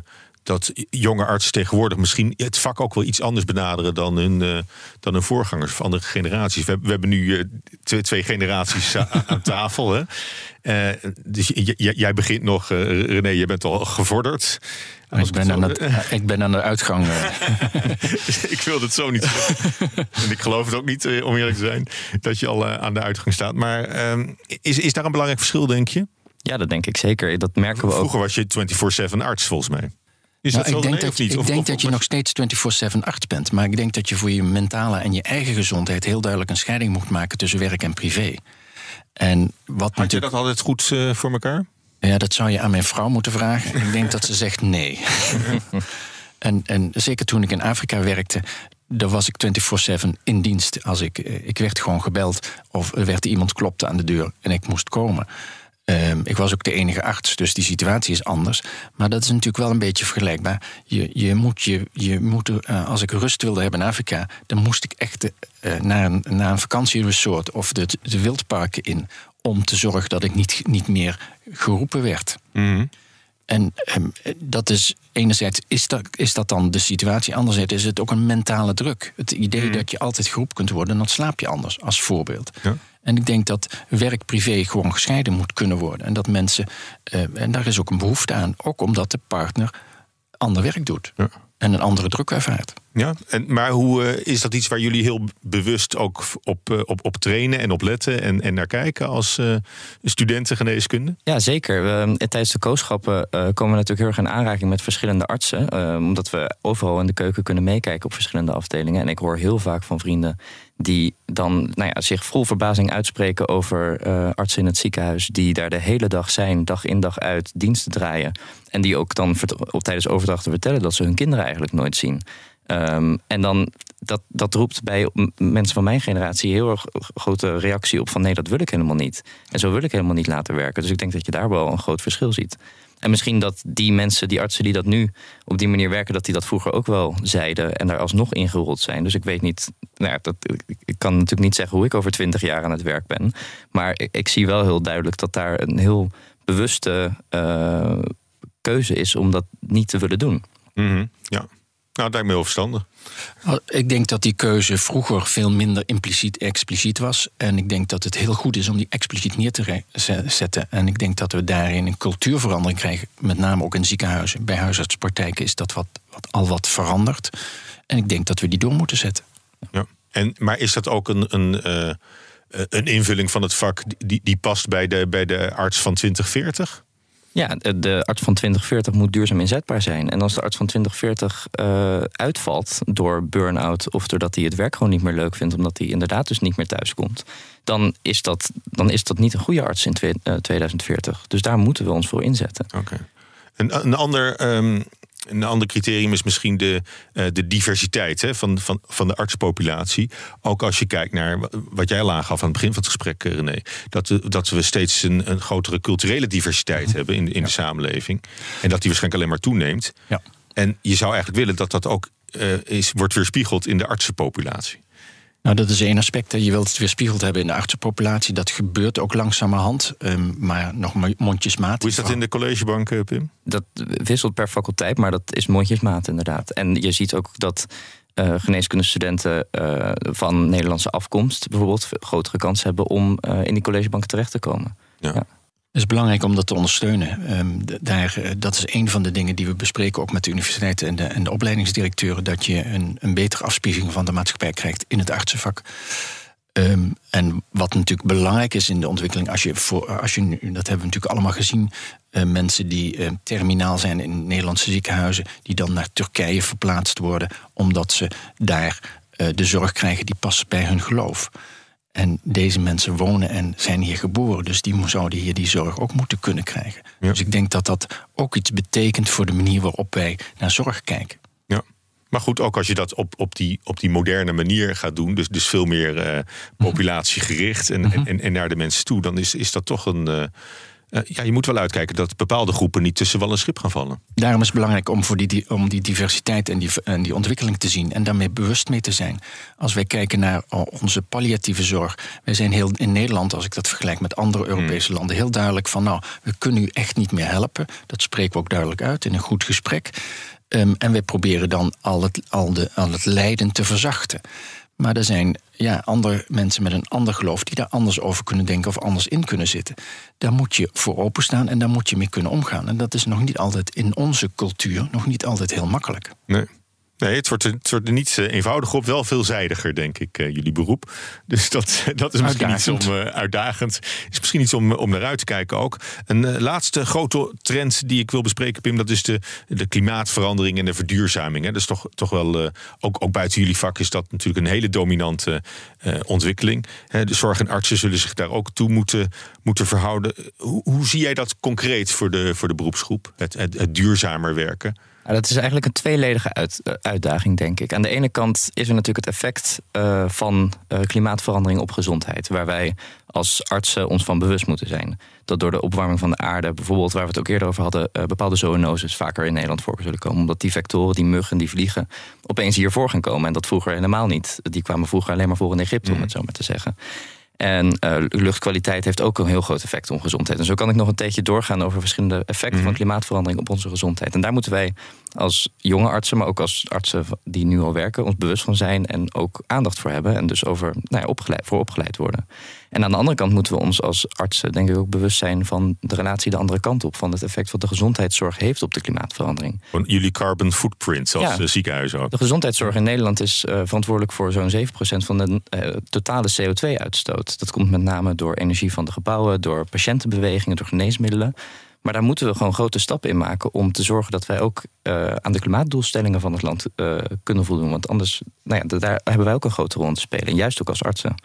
dat jonge artsen tegenwoordig misschien het vak ook wel iets anders benaderen dan hun, eh, dan hun voorgangers of andere generaties. We, hebben- we hebben nu eh, twee, twee generaties aan tafel. Hè? Eh, dus j- j- jij begint nog, eh, René, je bent al gevorderd. Ik ben, aan het ik ben aan de uitgang. ik wil het zo niet en ik geloof het ook niet, om eerlijk te zijn, dat je al aan de uitgang staat. Maar ehm, is, is daar een belangrijk verschil, denk je? Ja, dat denk ik zeker. Dat merken we ook. Vroeger was je 24-7 arts, volgens mij. Is Nou, dat ik denk, dat, ik Of- denk of- dat je nog steeds 24-7 arts bent. Maar ik denk dat je voor je mentale en je eigen gezondheid heel duidelijk een scheiding moet maken tussen werk en privé. En wat Had je dat altijd goed eh, voor elkaar? Ja, dat zou je aan mijn vrouw moeten vragen. ik denk dat ze zegt nee. en, en zeker toen ik in Afrika werkte. Daar was ik 24-7 in dienst. Als ik, eh, ik werd gewoon gebeld of er werd iemand klopte aan de deur en ik moest komen. Ehm, ik was ook de enige arts, dus die situatie is anders. Maar dat is natuurlijk wel een beetje vergelijkbaar. Je, je moet, je, je moet eh, als ik rust wilde hebben in Afrika, dan moest ik echt eh, naar, een, naar een vakantieresort of de, de wildparken in. Om te zorgen dat ik niet, niet meer geroepen werd. Mhm. En ehm, dat is enerzijds is dat, is dat dan de situatie, anderzijds is het ook een mentale druk. Het idee dat je altijd geroepen kunt worden, dan slaap je anders, als voorbeeld. Ja. En ik denk dat werk-privé gewoon gescheiden moet kunnen worden. En dat mensen, eh, en daar is ook een behoefte aan, ook omdat de partner ander werk doet Ja. en een andere druk ervaart. Ja, en, maar hoe eh, is dat iets waar jullie heel bewust ook op, eh, op, op trainen en op letten en, en naar kijken als eh, studenten geneeskunde? Ja, zeker. Tijdens de kooschappen komen we natuurlijk heel erg in aanraking met verschillende artsen. omdat we overal in de keuken kunnen meekijken op verschillende afdelingen. En ik hoor heel vaak van vrienden die dan nou ja, zich vol verbazing uitspreken over artsen in het ziekenhuis. Die daar de hele dag zijn, dag in dag uit, diensten draaien. En die ook dan op, tijdens overdrachten vertellen dat ze hun kinderen eigenlijk nooit zien. Ehm, en dan, dat, dat roept bij mensen van mijn generatie heel erg grote reactie op van nee, dat wil ik helemaal niet. En zo wil ik helemaal niet laten werken. Dus ik denk dat je daar wel een groot verschil ziet. En misschien dat die mensen, die artsen die dat nu op die manier werken, dat die dat vroeger ook wel zeiden en daar alsnog ingerold zijn. Dus ik weet niet, nou ja, dat, ik- kan natuurlijk niet zeggen hoe ik over twintig jaar aan het werk ben. Maar ik, zie wel heel duidelijk dat daar een heel bewuste eh, keuze is om dat niet te willen doen. Mhm. Ja, nou, dat lijkt me heel verstandig. Ik denk dat die keuze vroeger veel minder impliciet expliciet was. En ik denk dat het heel goed is om die expliciet neer te zetten. En ik denk dat we daarin een cultuurverandering krijgen. Met name ook in ziekenhuizen. Bij huisartspraktijken is dat wat, wat, al wat veranderd. En ik denk dat we die door moeten zetten. Ja. En, maar is dat ook een, een, eh, een invulling van het vak die, die past bij de, bij de arts van 2040? Ja, de- arts van 2040 moet duurzaam inzetbaar zijn. En als de arts van 2040 eh, uitvalt door burn-out of doordat hij het werk gewoon niet meer leuk vindt, omdat hij inderdaad dus niet meer thuiskomt, dan is dat, dan is dat niet een goede arts in twe- eh, 2040. Dus daar moeten we ons voor inzetten. Oké. Een, een, ander, ehm, een ander criterium is misschien de, eh, de diversiteit hè, van, van, van de artspopulatie. Ook als je kijkt naar wa- wat jij al aangaf aan het begin van het gesprek, eh, René. Dat, we- dat we steeds een, een grotere culturele diversiteit hebben in, in de samenleving. En dat die waarschijnlijk alleen maar toeneemt. Ja. En je zou eigenlijk willen dat dat ook eh, is, wordt weerspiegeld in de artsenpopulatie. Nou, dat is één aspect. hè. Je wilt het weerspiegeld hebben in de artsenpopulatie. Dat gebeurt ook langzamerhand. ehm, maar nog maar mondjesmaat. Hoe is dat in de collegebank, Pim? Dat wisselt per faculteit, maar dat is mondjesmaat inderdaad. En je ziet ook dat eh geneeskundestudenten eh, van Nederlandse afkomst bijvoorbeeld grotere kans hebben om eh, in die collegebank terecht te komen. Het is belangrijk om dat te ondersteunen. Ehm, daar, eh, dat is een van de dingen die we bespreken ook met de universiteiten en de, en de opleidingsdirecteuren. Dat je een, een betere afspiegeling van de maatschappij krijgt in het artsenvak. Ehm, en wat natuurlijk belangrijk is in de ontwikkeling, als je, voor, als je dat hebben we natuurlijk allemaal gezien, eh, mensen die eh, terminaal zijn in Nederlandse ziekenhuizen, die dan naar Turkije verplaatst worden, omdat ze daar de zorg krijgen die past bij hun geloof. En deze mensen wonen en zijn hier geboren, dus die zouden hier die zorg ook moeten kunnen krijgen. Ja. Dus ik denk dat dat ook iets betekent voor de manier waarop wij naar zorg kijken. Ja. Maar goed, ook als je dat op, op, die, op die moderne manier gaat doen, dus, dus veel meer uh, populatiegericht en, en, en, en, naar de mensen toe, dan is, is dat toch een. Uh, ja, je moet wel uitkijken dat bepaalde groepen niet tussen wel een schip gaan vallen. Daarom is het belangrijk om, voor die, om die diversiteit en die, en die ontwikkeling te zien en daarmee bewust mee te zijn. Als wij kijken naar onze palliatieve zorg, wij zijn heel in Nederland, als ik dat vergelijk met andere hmm. Europese landen, heel duidelijk van nou, we kunnen u echt niet meer helpen. Dat spreken we ook duidelijk uit in een goed gesprek. Um, en wij proberen dan al het, al, de, al het lijden te verzachten. Maar er zijn ja, andere mensen met een ander geloof die daar anders over kunnen denken of anders in kunnen zitten. Daar moet je voor openstaan en daar moet je mee kunnen omgaan. En dat is nog niet altijd in onze cultuur nog niet altijd heel makkelijk. Nee. Nee, het wordt, het wordt er niet eh, eenvoudiger op, wel veelzijdiger, denk ik, uh, jullie beroep. Dus dat, dat is misschien iets om uh, uitdagend. Is misschien iets om, om naar uit te kijken ook. Een uh, laatste grote trend die ik wil bespreken, Pim, dat is de, de klimaatverandering en de verduurzaming. Hè. Dat is toch, toch wel, ook, ook buiten jullie vak is dat natuurlijk een hele dominante ontwikkeling. Hè. De zorg en artsen zullen zich daar ook toe moeten, moeten verhouden. Hoe, hoe zie jij dat concreet voor de, voor de beroepsgroep? Het, het, het duurzamer werken? Dat is eigenlijk een tweeledige uit, eh, uitdaging, denk ik. Aan de ene kant is er natuurlijk het effect uh, van uh, klimaatverandering op gezondheid, waar wij als artsen ons van bewust moeten zijn. Dat door de opwarming van de aarde, bijvoorbeeld waar we het ook eerder over hadden, uh, bepaalde zoonoses vaker in Nederland voor zullen komen. Omdat die vectoren, die muggen, die vliegen, opeens hiervoor gaan komen. En dat vroeger helemaal niet. Die kwamen vroeger alleen maar voor in Egypte, om mm. het zo maar te zeggen. En uh, luchtkwaliteit heeft ook een heel groot effect op gezondheid. En zo kan ik nog een tijdje doorgaan over verschillende effecten van mhm. klimaatverandering op onze gezondheid. En daar moeten wij als jonge artsen, maar ook als artsen die nu al werken, ons bewust van zijn en ook aandacht voor hebben. En dus over, nou ja, opgeleid, voor opgeleid worden. En aan de andere kant moeten we ons als artsen, denk ik, ook bewust zijn van de relatie de andere kant op. Van het effect wat de gezondheidszorg heeft op de klimaatverandering. Van jullie carbon footprint, zoals ja, de ziekenhuizen ook. De gezondheidszorg in Nederland is uh, verantwoordelijk voor zo'n 7% van de uh, totale CO2-uitstoot. Dat komt met name door energie van de gebouwen, door patiëntenbewegingen, door geneesmiddelen. Maar daar moeten we gewoon grote stappen in maken om te zorgen dat wij ook uh, aan de klimaatdoelstellingen van het land uh, kunnen voldoen. Want anders, nou ja, daar hebben wij ook een grote rol te spelen. juist ook als artsen.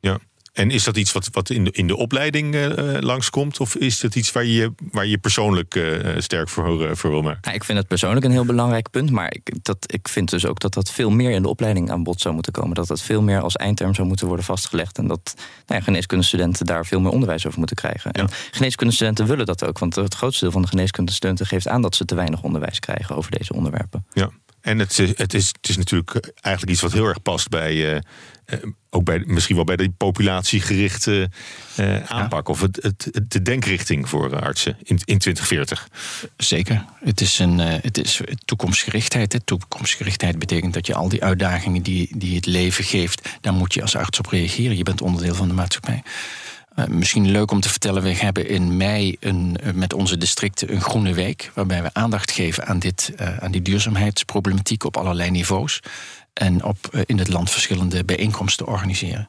Ja. En is dat iets wat, wat in, de, in de opleiding uh, langskomt? Of is dat iets waar je waar je persoonlijk uh, sterk voor, voor wil maken? Ja, ik vind het persoonlijk een heel belangrijk punt. Maar ik, dat, ik vind dus ook dat dat veel meer in de opleiding aan bod zou moeten komen. Dat dat veel meer als eindterm zou moeten worden vastgelegd. En dat nou ja, geneeskundestudenten daar veel meer onderwijs over moeten krijgen. Ja. En geneeskundestudenten willen dat ook. Want het grootste deel van de geneeskundestudenten geeft aan dat ze te weinig onderwijs krijgen over deze onderwerpen. Ja. En het, het, is, het is natuurlijk eigenlijk iets wat heel erg past bij, uh, ook bij, misschien wel bij de populatiegerichte uh, aanpak. Of het, het, de denkrichting voor artsen in, in 2040. Zeker. Het is, een, het is toekomstgerichtheid. Hè. Toekomstgerichtheid betekent dat je al die uitdagingen die, die het leven geeft, daar moet je als arts op reageren. Je bent onderdeel van de maatschappij. Uh, misschien leuk om te vertellen, we hebben in mei een, uh, met onze districten een groene week. Waarbij we aandacht geven aan, dit, uh, aan die duurzaamheidsproblematiek op allerlei niveaus. En op in het land verschillende bijeenkomsten organiseren.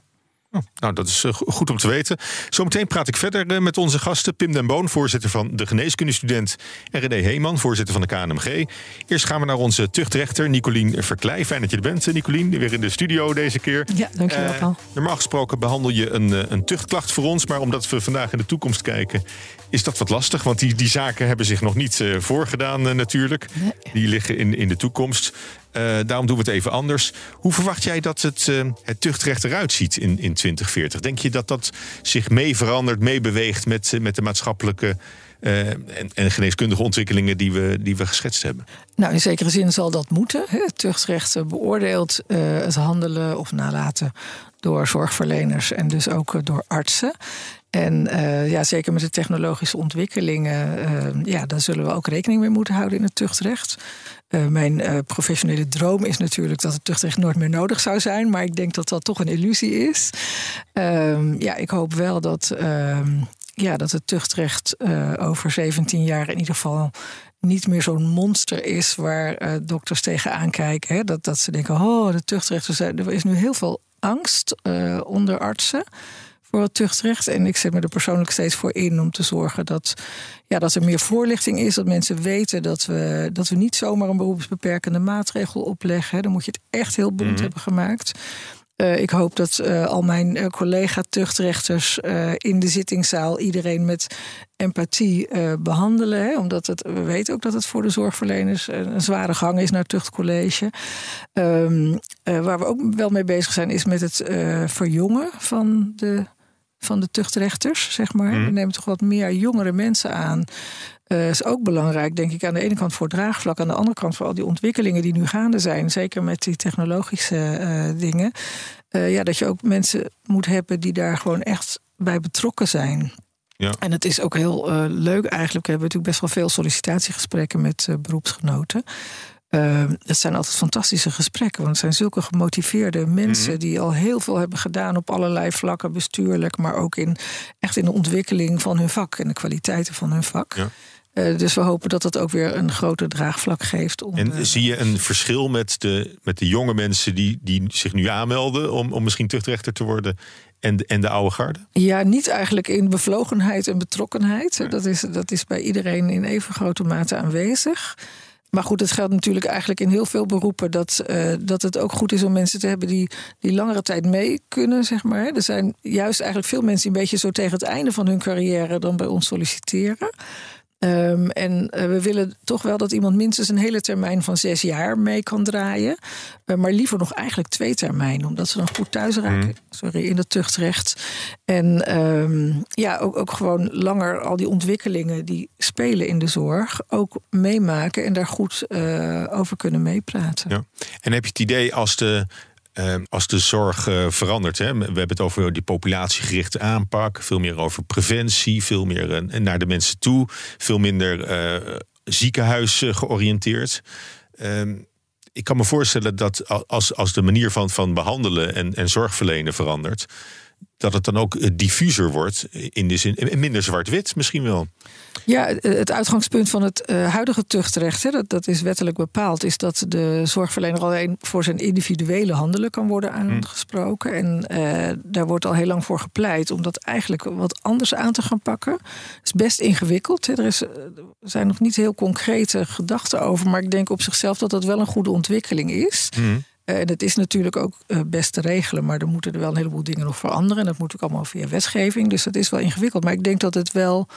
Oh, nou, dat is eh, goed om te weten. Zometeen praat ik verder eh, met onze gasten. Pim den Boon, voorzitter van de geneeskundestudent. En René Heeman, voorzitter van de KNMG. Eerst gaan we naar onze tuchtrechter, Nicolien Verkleij. Fijn dat je er bent, eh, Nicolien. Weer in de studio deze keer. Ja, dankjewel, uh. Normaal gesproken behandel je een, een tuchtklacht voor ons. Maar omdat we vandaag in de toekomst kijken, is dat wat lastig. Want die, die zaken hebben zich nog niet uh, voorgedaan natuurlijk. Nee. Die liggen in, in de toekomst. Uh, daarom doen we het even anders. Hoe verwacht jij dat het, het tuchtrecht eruit ziet in, in 2040? Denk je dat dat zich mee verandert, mee beweegt met, met de maatschappelijke uh, en, en, geneeskundige ontwikkelingen die we, die we geschetst hebben? Nou, in zekere zin zal dat moeten. Het tuchtrecht beoordeelt het handelen of nalaten door zorgverleners en dus ook door artsen. En ja, zeker met de technologische ontwikkelingen, ja, daar zullen we ook rekening mee moeten houden in het tuchtrecht. Mijn professionele droom is natuurlijk dat het tuchtrecht nooit meer nodig zou zijn, maar ik denk dat dat toch een illusie is. Ehm, ja, ik hoop wel dat, ehm, ja, dat het tuchtrecht over 17 jaar in ieder geval niet meer zo'n monster is waar dokters tegenaan kijken. Hè? Dat, dat ze denken, oh, de tuchtrecht, er is nu heel veel angst onder artsen voor het tuchtrecht. En ik zet me er persoonlijk steeds voor in om te zorgen dat, ja, dat er meer voorlichting is. Dat mensen weten dat we, dat we niet zomaar een beroepsbeperkende maatregel opleggen. Dan moet je het echt heel bond mhm. hebben gemaakt. Uh, ik hoop dat uh, al mijn uh, collega-tuchtrechters in de zittingszaal iedereen met empathie behandelen. Hè, omdat het, we weten ook dat het voor de zorgverleners een zware gang is naar tuchtcollege. Um, waar we ook wel mee bezig zijn, is met het verjongen van de van de tuchtrechters, zeg maar. Mm. We nemen toch wat meer jongere mensen aan. Uh, is ook belangrijk, denk ik, aan de ene kant voor draagvlak, aan de andere kant voor al die ontwikkelingen die nu gaande zijn, zeker met die technologische uh, dingen. Uh, ja, dat je ook mensen moet hebben die daar gewoon echt bij betrokken zijn. Ja. En het is ook heel leuk eigenlijk. We hebben natuurlijk best wel veel sollicitatiegesprekken met beroepsgenoten. Uh, het zijn altijd fantastische gesprekken, want het zijn zulke gemotiveerde mensen mhm. die al heel veel hebben gedaan op allerlei vlakken, bestuurlijk, maar ook in, echt in de ontwikkeling van hun vak en de kwaliteiten van hun vak. Ja. Uh, dus we hopen dat dat ook weer een groter draagvlak geeft. Om, en zie je een verschil met de, met de jonge mensen die, die zich nu aanmelden om, om misschien tuchtrechter te worden en, en de oude garde? Ja, niet eigenlijk in bevlogenheid en betrokkenheid. Dat, is, dat is bij iedereen in even grote mate aanwezig. Maar goed, het geldt natuurlijk eigenlijk in heel veel beroepen dat, uh, dat het ook goed is om mensen te hebben die, die langere tijd mee kunnen, zeg maar. Er zijn juist eigenlijk veel mensen die een beetje zo tegen het einde van hun carrière dan bij ons solliciteren. Um, en uh, we willen toch wel dat iemand minstens een hele termijn van zes jaar mee kan draaien. Uh, maar liever nog eigenlijk twee termijnen, omdat ze dan goed thuis raken. Mm. Sorry, in het tuchtrecht. En um, ja, ook, ook gewoon langer al die ontwikkelingen die spelen in de zorg ook meemaken en daar goed uh, over kunnen meepraten. Ja. En heb je het idee als de Ehm, als de zorg uh, verandert. Hè, we hebben het over die populatiegerichte aanpak, veel meer over preventie, veel meer uh, naar de mensen toe, veel minder uh, ziekenhuis georiënteerd. Ehm, ik kan me voorstellen dat als, als de manier van, van behandelen en, en zorgverlenen verandert, dat het dan ook eh, diffuser wordt in de zin, en minder zwart-wit misschien wel. Ja, het uitgangspunt van het uh, huidige tuchtrecht, hè, dat, dat is wettelijk bepaald, is dat de zorgverlener alleen voor zijn individuele handelen kan worden hm. aangesproken. En uh, daar wordt al heel lang voor gepleit om dat eigenlijk wat anders aan te gaan pakken. Het is best ingewikkeld. Hè. Er, is, er zijn nog niet heel concrete gedachten over, maar ik denk op zichzelf dat dat wel een goede ontwikkeling is. Mm. En het is natuurlijk ook uh, best te regelen, maar er moeten er wel een heleboel dingen nog veranderen. En dat moet ook allemaal via wetgeving. Dus dat is wel ingewikkeld. Maar ik denk dat het wel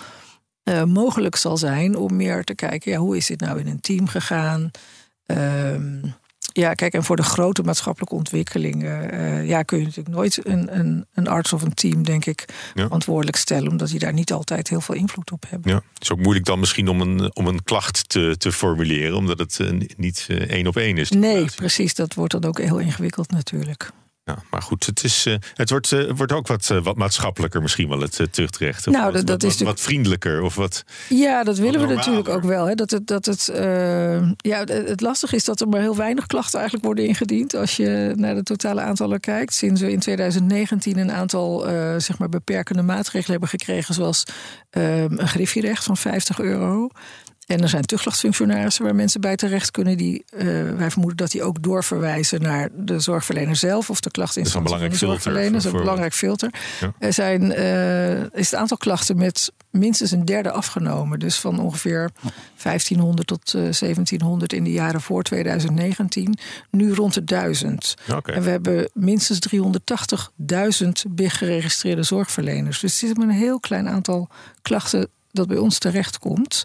uh, mogelijk zal zijn om meer te kijken, ja, hoe is dit nou in een team gegaan? Ehm, ja, kijk, en voor de grote maatschappelijke ontwikkelingen uh, ja, kun je natuurlijk nooit een, een, een, arts of een team, denk ik, verantwoordelijk stellen, omdat die daar niet altijd heel veel invloed op hebben. Ja, het is ook moeilijk dan misschien om een, om een klacht te, te formuleren, omdat het uh, niet uh, één op één is. Nee, precies. Dat wordt dan ook heel ingewikkeld natuurlijk. Ja, maar goed, het, is, uh, het wordt, uh, wordt ook wat, uh, wat maatschappelijker misschien wel, het tuchtrecht. Of nou, dat, dat wat, is wat, vriendelijker of wat. Ja, dat willen we natuurlijk ook wel. Hè. Dat het, dat het, ja, het lastige is dat er maar heel weinig klachten eigenlijk worden ingediend. Als je naar de totale aantallen kijkt. Sinds we in 2019 een aantal zeg maar beperkende maatregelen hebben gekregen, zoals een griffierecht van 50 euro. En er zijn tuchtlachtfunctionarissen waar mensen bij terecht kunnen. Die, uh, wij vermoeden dat die ook doorverwijzen naar de zorgverlener zelf of de klachtinstantie van de zorgverlener. Dat is een belangrijk filter. Er zijn, uh, is het aantal klachten met minstens een derde afgenomen. Dus van ongeveer 1500 tot uh, eh, 1700 in de jaren voor 2019. Nu rond de 1000. Okay. En we hebben minstens 380.000 big geregistreerde zorgverleners. Dus het is een heel klein aantal klachten dat bij ons terechtkomt.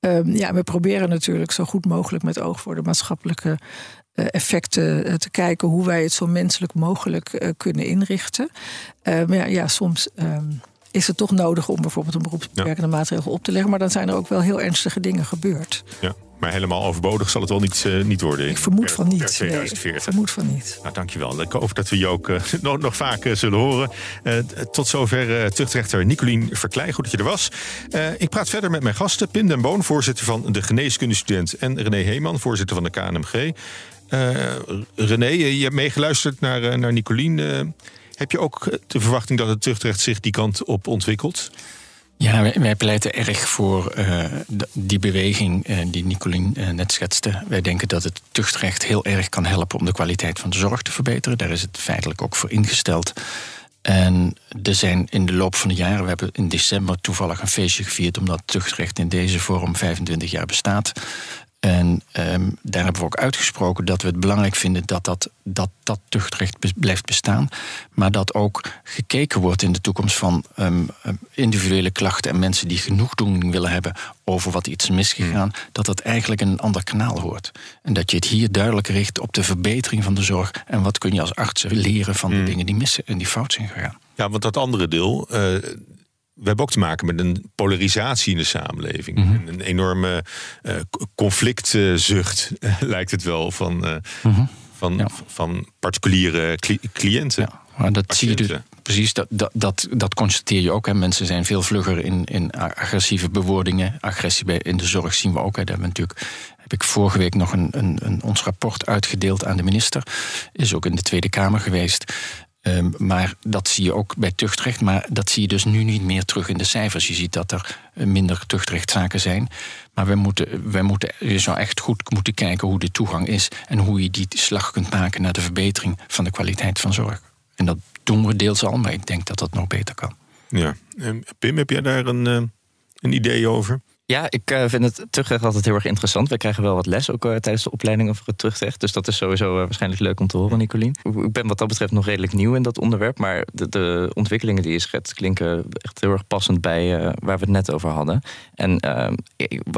Um, ja, we proberen natuurlijk zo goed mogelijk met oog voor de maatschappelijke uh, effecten uh, te kijken hoe wij het zo menselijk mogelijk uh, kunnen inrichten. maar ja, ja soms. Um, is het toch nodig om bijvoorbeeld een beroepsbeperkende ja. maatregel op te leggen. Maar dan zijn er ook wel heel ernstige dingen gebeurd. Ja. Maar helemaal overbodig zal het wel niet, uh, niet worden. Ik vermoed van niet. 2040. Nee, ik vermoed van niet. Nou, dankjewel. Ik hoop dat we je ook uh, nog, nog, vaak uh, zullen horen. tot zover tuchtrechter Nicolien Verkleij. Goed dat je er was. ik praat verder met mijn gasten. Pim den Boon, voorzitter van de geneeskundestudent. En René Heeman, voorzitter van de KNMG. René, je hebt meegeluisterd naar, naar Nicolien. heb je ook de verwachting dat het tuchtrecht zich die kant op ontwikkelt? Ja, wij, wij, pleiten erg voor uh, die beweging uh, die Nicolien uh, net schetste. Wij denken dat het tuchtrecht heel erg kan helpen om de kwaliteit van de zorg te verbeteren. Daar is het feitelijk ook voor ingesteld. En er zijn in de loop van de jaren, we hebben in december toevallig een feestje gevierd omdat tuchtrecht in deze vorm 25 jaar bestaat. En ehm, daar hebben we ook uitgesproken dat we het belangrijk vinden dat dat, dat, dat tuchtrecht blijft bestaan. Maar dat ook gekeken wordt in de toekomst van um, individuele klachten en mensen die genoegdoening willen hebben over wat iets is misgegaan, hmm. dat dat eigenlijk in een ander kanaal hoort. En dat je het hier duidelijk richt op de verbetering van de zorg en wat kun je als arts leren van de hmm. dingen die missen en die fout zijn gegaan. Ja, want dat andere deel, uh, we hebben ook te maken met een polarisatie in de samenleving. Mhm. Een enorme uh, conflictzucht, lijkt het wel, van, uh, van, van particuliere cliënten. Ja, maar dat zie je dus precies, dat, dat, dat, dat constateer je ook. Hè. Mensen zijn veel vlugger in, in agressieve bewoordingen. Agressie bij, in de zorg zien we ook. Hè. Dat hebben natuurlijk heb ik vorige week nog een, een, een, ons rapport uitgedeeld aan de minister. Is ook in de Tweede Kamer geweest. Ehm, maar dat zie je ook bij tuchtrecht. Maar dat zie je dus nu niet meer terug in de cijfers. Je ziet dat er minder tuchtrechtzaken zijn. Maar we moeten, we moeten, je zou echt goed moeten kijken hoe de toegang is. En hoe je die slag kunt maken naar de verbetering van de kwaliteit van zorg. En dat doen we deels al, maar ik denk dat dat nog beter kan. Ja. Pim, heb jij daar een, eh, een idee over? Ja, ik uh, vind het terugrecht altijd heel erg interessant. We krijgen wel wat les ook uh, tijdens de opleiding over het terugrecht. Dus dat is sowieso uh, waarschijnlijk leuk om te horen, Nicolien. Ik ben wat dat betreft nog redelijk nieuw in dat onderwerp. Maar de, de ontwikkelingen die je schetst klinken echt heel erg passend bij waar we het net over hadden. En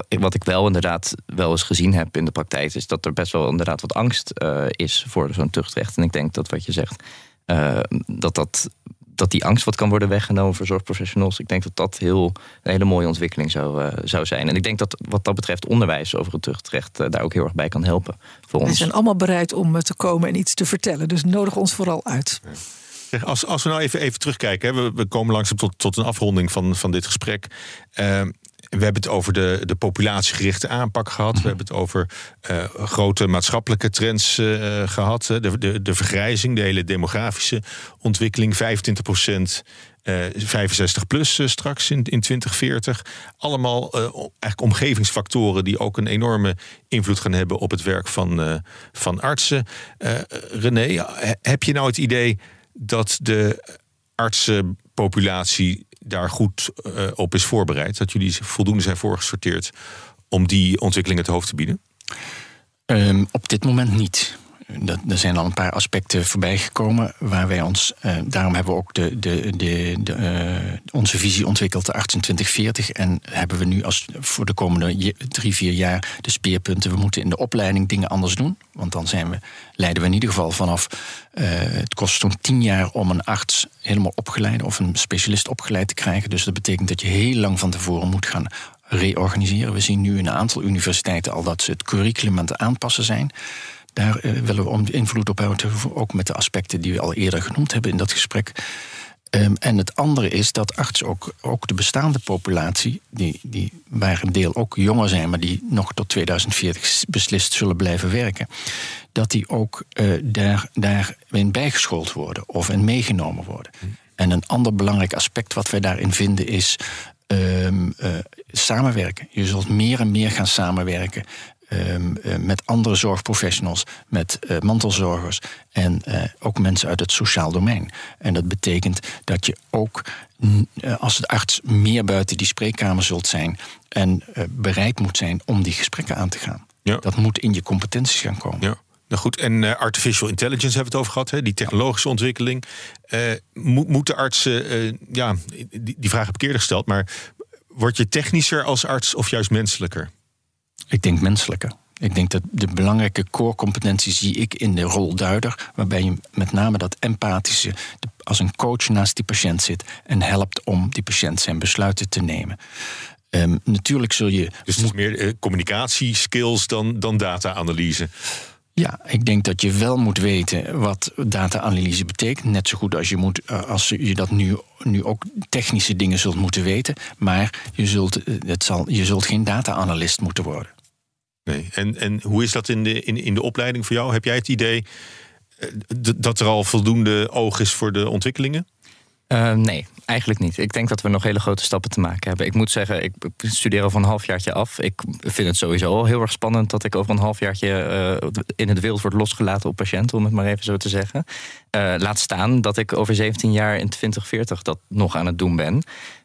wat ik wel inderdaad wel eens gezien heb in de praktijk... is dat er best wel inderdaad wat angst is voor zo'n tuchtrecht. En ik denk dat wat je zegt... dat dat dat die angst wat kan worden weggenomen voor zorgprofessionals. Ik denk dat dat heel, een hele mooie ontwikkeling zou, uh, zou zijn. En ik denk dat wat dat betreft onderwijs over het tuchtrecht uh, daar ook heel erg bij kan helpen. Voor ons. We zijn allemaal bereid om eh, te komen en iets te vertellen. Dus nodig ons vooral uit. Zeg, als, als we nou even, even terugkijken, hè, we, we komen langzaam tot, tot een afronding van, van dit gesprek. We hebben het over de, de populatiegerichte aanpak gehad. We mhm. hebben het over uh, grote maatschappelijke trends uh, gehad. De, de, de vergrijzing, de hele demografische ontwikkeling. 25 procent. Uh, 65 plus straks in, in 2040. Allemaal eigenlijk omgevingsfactoren die ook een enorme invloed gaan hebben op het werk van, van artsen. René, heb je nou het idee dat de artsenpopulatie daar goed uh, op is voorbereid? Dat jullie voldoende zijn voorgesorteerd om die ontwikkelingen te hoofd te bieden? Um, op dit moment niet. Dat, er zijn al een paar aspecten voorbij gekomen waar wij ons. Uh, daarom hebben we ook de, de, de, uh, onze visie ontwikkeld, de 2040. En hebben we nu als voor de komende drie, vier jaar de speerpunten. We moeten in de opleiding dingen anders doen. Want dan zijn we, leiden we in ieder geval vanaf. Uh, het kost zo'n tien jaar om een arts helemaal opgeleid of een specialist opgeleid te krijgen. Dus dat betekent dat je heel lang van tevoren moet gaan reorganiseren. We zien nu in een aantal universiteiten al dat ze het curriculum aan het aanpassen zijn. Daar uh, willen we invloed op hebben, ook met de aspecten die we al eerder genoemd hebben in dat gesprek. Um, en het andere is dat artsen ook, ook de bestaande populatie, die, die waar een deel ook jonger zijn, maar die nog tot 2040 beslist zullen blijven werken, dat die ook uh, daar, daarin bijgeschoold worden of in meegenomen worden. En een ander belangrijk aspect wat wij daarin vinden is um, uh, samenwerken. Je zult meer en meer gaan samenwerken Ehm, eh, met andere zorgprofessionals, met uh, mantelzorgers en uh, ook mensen uit het sociaal domein. En dat betekent dat je ook als de arts meer buiten die spreekkamer zult zijn en bereid moet zijn om die gesprekken aan te gaan. Ja. Dat moet in je competenties gaan komen. Ja. Nou goed, en artificial intelligence hebben we het over gehad, hè? die technologische ontwikkeling. Mo moeten artsen, ja, die, die vraag heb ik eerder gesteld, maar word je technischer als arts of juist menselijker? Ik denk menselijke. Ik denk dat de belangrijke core competenties zie ik in de rol duider, waarbij je met name dat empathische, als een coach naast die patiënt zit en helpt om die patiënt zijn besluiten te nemen. Um, natuurlijk zul je. Dus het is meer uh, communicatieskills dan, dan data-analyse. Ja, ik denk dat je wel moet weten wat data-analyse betekent. Net zo goed als je, moet, eh, als je dat nu, nu ook technische dingen zult moeten weten. Maar je zult, eh, het zal, je zult geen data-analyst moeten worden. Nee. En, en hoe is dat in de, in, in de opleiding voor jou? Heb jij het idee eh, dat er al voldoende oog is voor de ontwikkelingen? Uh, nee, eigenlijk niet. Ik denk dat we nog hele grote stappen te maken hebben. Ik moet zeggen, ik studeer over een halfjaartje af. Ik vind het sowieso heel erg spannend dat ik over een halfjaartje uh, in het wereld word losgelaten op patiënten, om het maar even zo te zeggen. Uh, laat staan dat ik over 17 jaar in 2040 dat nog aan het doen ben.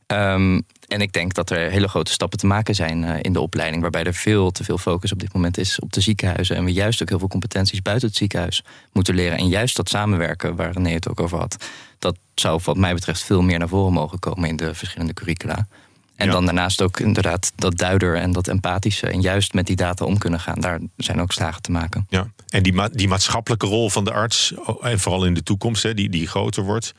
Ehm, en ik denk dat er hele grote stappen te maken zijn uh, in de opleiding, waarbij er veel te veel focus op dit moment is op de ziekenhuizen. En we juist ook heel veel competenties buiten het ziekenhuis moeten leren. En juist dat samenwerken, waar René het ook over had, dat zou wat mij betreft veel meer naar voren mogen komen in de verschillende curricula. En dan daarnaast ook inderdaad dat duider en dat empathische. En juist met die data om kunnen gaan. Daar zijn ook slagen te maken. Ja, en die, ma die maatschappelijke rol van de arts, en vooral in de toekomst, hè, die, die groter wordt.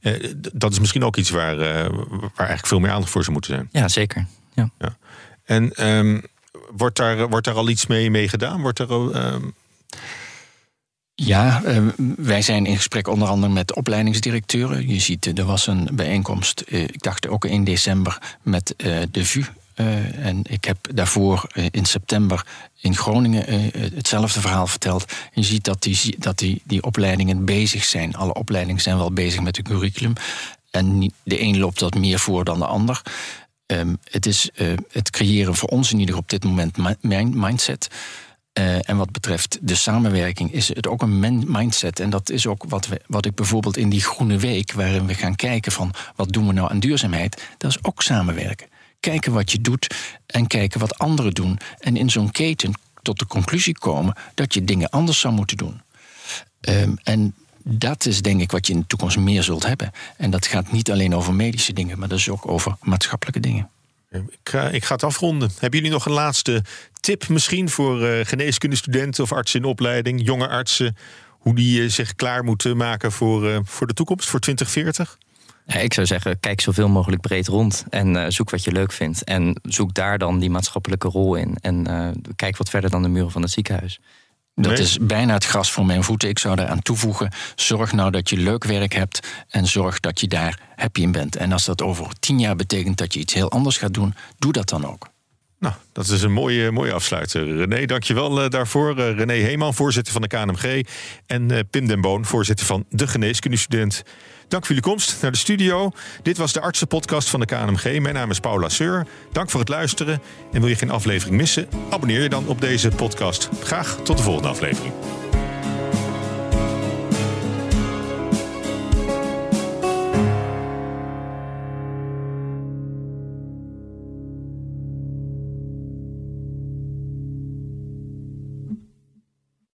Eh, dat is misschien ook iets waar, eh, waar eigenlijk veel meer aandacht voor zou moeten zijn. Ja, zeker. Ja. ja. En um, wordt, daar, wordt daar al iets mee, mee gedaan? Wordt er al. Um... Ja, uh, wij zijn in gesprek onder andere met opleidingsdirecteuren. Je ziet, er was een bijeenkomst, uh, ik dacht ook in december, met uh, de VU. En ik heb daarvoor in september in Groningen hetzelfde verhaal verteld. Je ziet dat, die, dat die, die opleidingen bezig zijn. Alle opleidingen zijn wel bezig met het curriculum. En de een loopt dat meer voor dan de ander. Um, het is het creëren voor ons in ieder geval op dit moment mindset. En wat betreft de samenwerking is het ook een mindset. En dat is ook wat, we, wat ik bijvoorbeeld in die Groene Week, waarin we gaan kijken van wat doen we nou aan duurzaamheid, dat is ook samenwerken. Kijken wat je doet en kijken wat anderen doen. En in zo'n keten tot de conclusie komen dat je dingen anders zou moeten doen. Um, en dat is denk ik wat je in de toekomst meer zult hebben. En dat gaat niet alleen over medische dingen, maar dat is ook over maatschappelijke dingen. Ik ga, ik ga het afronden. Hebben jullie nog een laatste tip misschien voor uh, geneeskundestudenten of artsen in opleiding, jonge artsen, hoe die uh, zich klaar moeten maken voor, uh, voor de toekomst, voor 2040? Ja, ik zou zeggen, kijk zoveel mogelijk breed rond en zoek wat je leuk vindt. En zoek daar dan die maatschappelijke rol in. En kijk wat verder dan de muren van het ziekenhuis. Dat is bijna het gras voor mijn voeten. Ik zou eraan toevoegen: zorg nou dat je leuk werk hebt en zorg dat je daar happy in bent. En als dat over tien jaar betekent dat je iets heel anders gaat doen, doe dat dan ook. Nou, dat is een mooie, mooie afsluiter. René, dankjewel uh, daarvoor. Uh, René Heeman, voorzitter van de KNMG. En uh, Pim den Boon, voorzitter van de Geneeskundestudent. Dank voor jullie komst naar de studio. Dit was de artsenpodcast van de KNMG. Mijn naam is Paula Seur. Dank voor het luisteren. En wil je geen aflevering missen? Abonneer je dan op deze podcast. Graag tot de volgende aflevering.